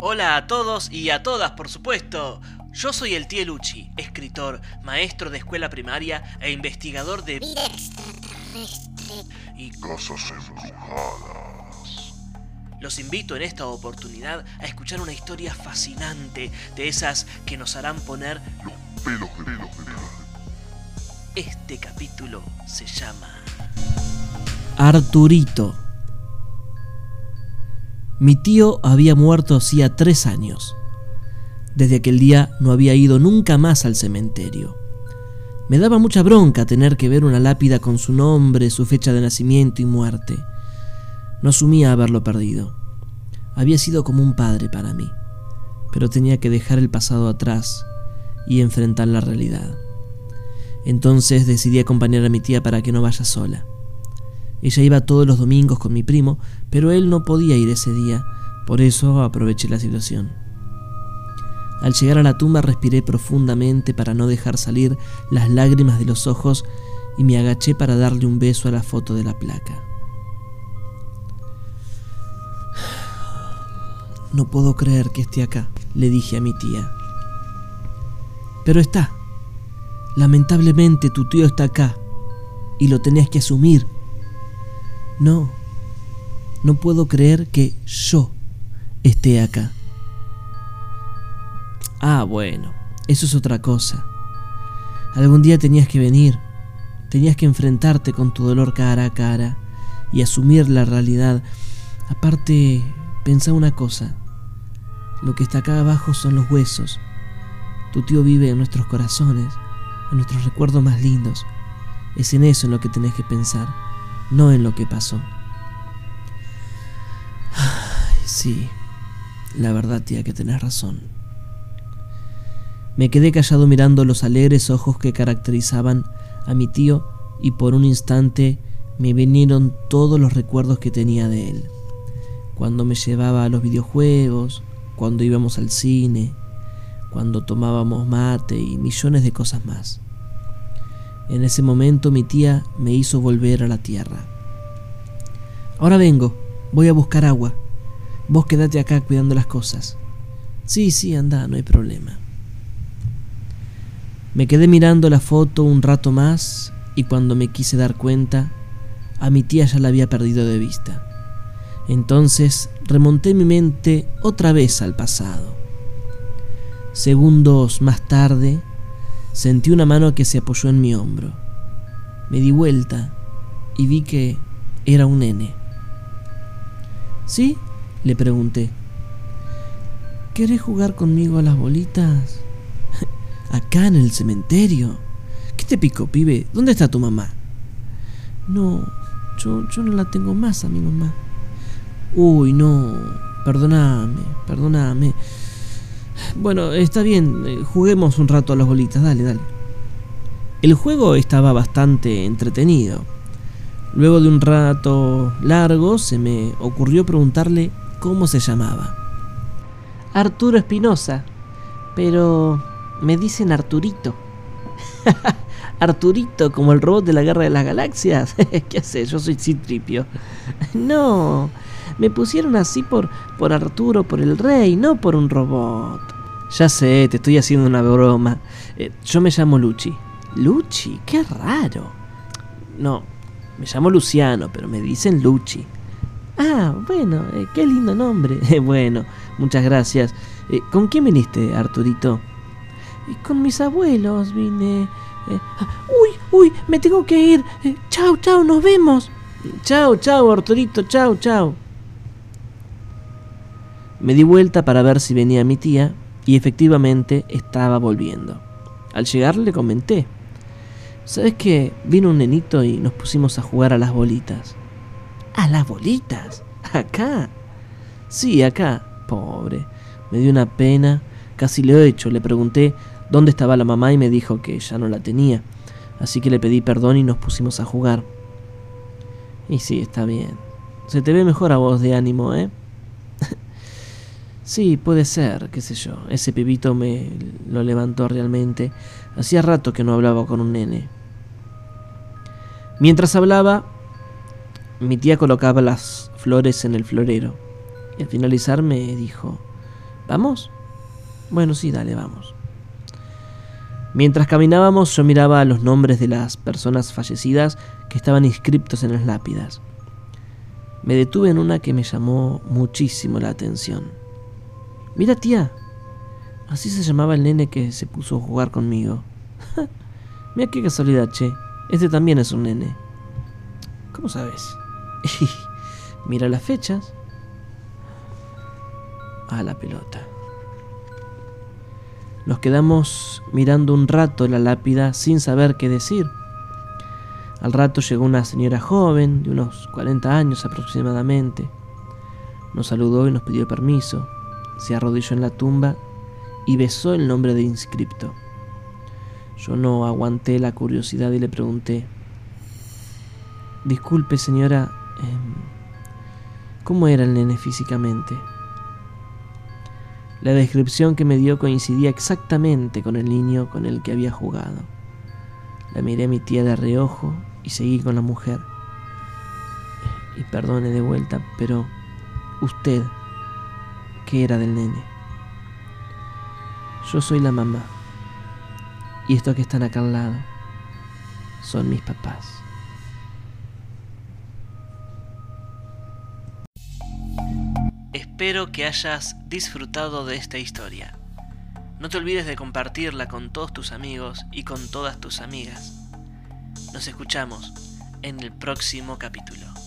Hola a todos y a todas, por supuesto. Yo soy el tío Luchi, escritor, maestro de escuela primaria e investigador de Vida extraterrestre. y Casas embrujadas. los invito en esta oportunidad a escuchar una historia fascinante de esas que nos harán poner Los pelos de pelos de pelos. este capítulo se llama Arturito. Mi tío había muerto hacía tres años. Desde aquel día no había ido nunca más al cementerio. Me daba mucha bronca tener que ver una lápida con su nombre, su fecha de nacimiento y muerte. No asumía haberlo perdido. Había sido como un padre para mí, pero tenía que dejar el pasado atrás y enfrentar la realidad. Entonces decidí acompañar a mi tía para que no vaya sola. Ella iba todos los domingos con mi primo, pero él no podía ir ese día, por eso aproveché la situación. Al llegar a la tumba respiré profundamente para no dejar salir las lágrimas de los ojos y me agaché para darle un beso a la foto de la placa. No puedo creer que esté acá, le dije a mi tía. Pero está. Lamentablemente tu tío está acá y lo tenías que asumir. No, no puedo creer que yo esté acá. Ah, bueno, eso es otra cosa. Algún día tenías que venir, tenías que enfrentarte con tu dolor cara a cara y asumir la realidad. Aparte, pensá una cosa, lo que está acá abajo son los huesos. Tu tío vive en nuestros corazones, en nuestros recuerdos más lindos. Es en eso en lo que tenés que pensar, no en lo que pasó. Ay, sí, la verdad, tía, que tenés razón. Me quedé callado mirando los alegres ojos que caracterizaban a mi tío y por un instante me vinieron todos los recuerdos que tenía de él. Cuando me llevaba a los videojuegos, cuando íbamos al cine, cuando tomábamos mate y millones de cosas más. En ese momento mi tía me hizo volver a la tierra. Ahora vengo, voy a buscar agua. Vos quedate acá cuidando las cosas. Sí, sí, anda, no hay problema. Me quedé mirando la foto un rato más y cuando me quise dar cuenta, a mi tía ya la había perdido de vista. Entonces remonté mi mente otra vez al pasado. Segundos más tarde, sentí una mano que se apoyó en mi hombro. Me di vuelta y vi que era un nene. ¿Sí? Le pregunté. ¿Querés jugar conmigo a las bolitas? Acá en el cementerio. ¿Qué te picó, pibe? ¿Dónde está tu mamá? No, yo, yo no la tengo más a mi mamá. Uy, no. Perdóname, perdóname. Bueno, está bien, eh, juguemos un rato a las bolitas, dale, dale. El juego estaba bastante entretenido. Luego de un rato largo se me ocurrió preguntarle cómo se llamaba. Arturo Espinosa, pero me dicen Arturito. Arturito, como el robot de la Guerra de las Galaxias. ¿Qué sé? Yo soy Citripio. No, me pusieron así por, por Arturo, por el rey, no por un robot. Ya sé, te estoy haciendo una broma. Eh, yo me llamo Luchi. Luchi, qué raro. No, me llamo Luciano, pero me dicen Luchi. Ah, bueno, eh, qué lindo nombre. Eh, bueno, muchas gracias. ¿Con quién viniste, Arturito? Con mis abuelos vine. ah, uy, uy, me tengo que ir. Chau, chau, nos vemos. Chau, chau, Arturito, chau, chau. Me di vuelta para ver si venía mi tía y efectivamente estaba volviendo. Al llegar le comenté. ¿Sabes qué? Vino un nenito y nos pusimos a jugar a las bolitas. ¿A las bolitas? ¿Acá? Sí, acá. Pobre. Me dio una pena. Casi le he hecho. Le pregunté dónde estaba la mamá y me dijo que ya no la tenía. Así que le pedí perdón y nos pusimos a jugar. Y sí, está bien. Se te ve mejor a vos de ánimo, ¿eh? Sí, puede ser, qué sé yo. Ese pibito me lo levantó realmente. Hacía rato que no hablaba con un nene. Mientras hablaba, mi tía colocaba las flores en el florero. Y al finalizar me dijo, ¿Vamos? Bueno, sí, dale, vamos. Mientras caminábamos yo miraba los nombres de las personas fallecidas que estaban inscriptos en las lápidas. Me detuve en una que me llamó muchísimo la atención. Mira, tía, así se llamaba el nene que se puso a jugar conmigo. Mira qué casualidad, che. Este también es un nene. ¿Cómo sabes? Mira las fechas. A la pelota. Nos quedamos mirando un rato la lápida sin saber qué decir. Al rato llegó una señora joven, de unos 40 años aproximadamente. Nos saludó y nos pidió permiso. Se arrodilló en la tumba y besó el nombre de inscripto. Yo no aguanté la curiosidad y le pregunté, Disculpe señora, em, ¿cómo era el nene físicamente? La descripción que me dio coincidía exactamente con el niño con el que había jugado. La miré a mi tía de reojo y seguí con la mujer. Y perdone de vuelta, pero usted, ¿qué era del nene? Yo soy la mamá. Y estos que están acá al lado son mis papás. Espero que hayas disfrutado de esta historia. No te olvides de compartirla con todos tus amigos y con todas tus amigas. Nos escuchamos en el próximo capítulo.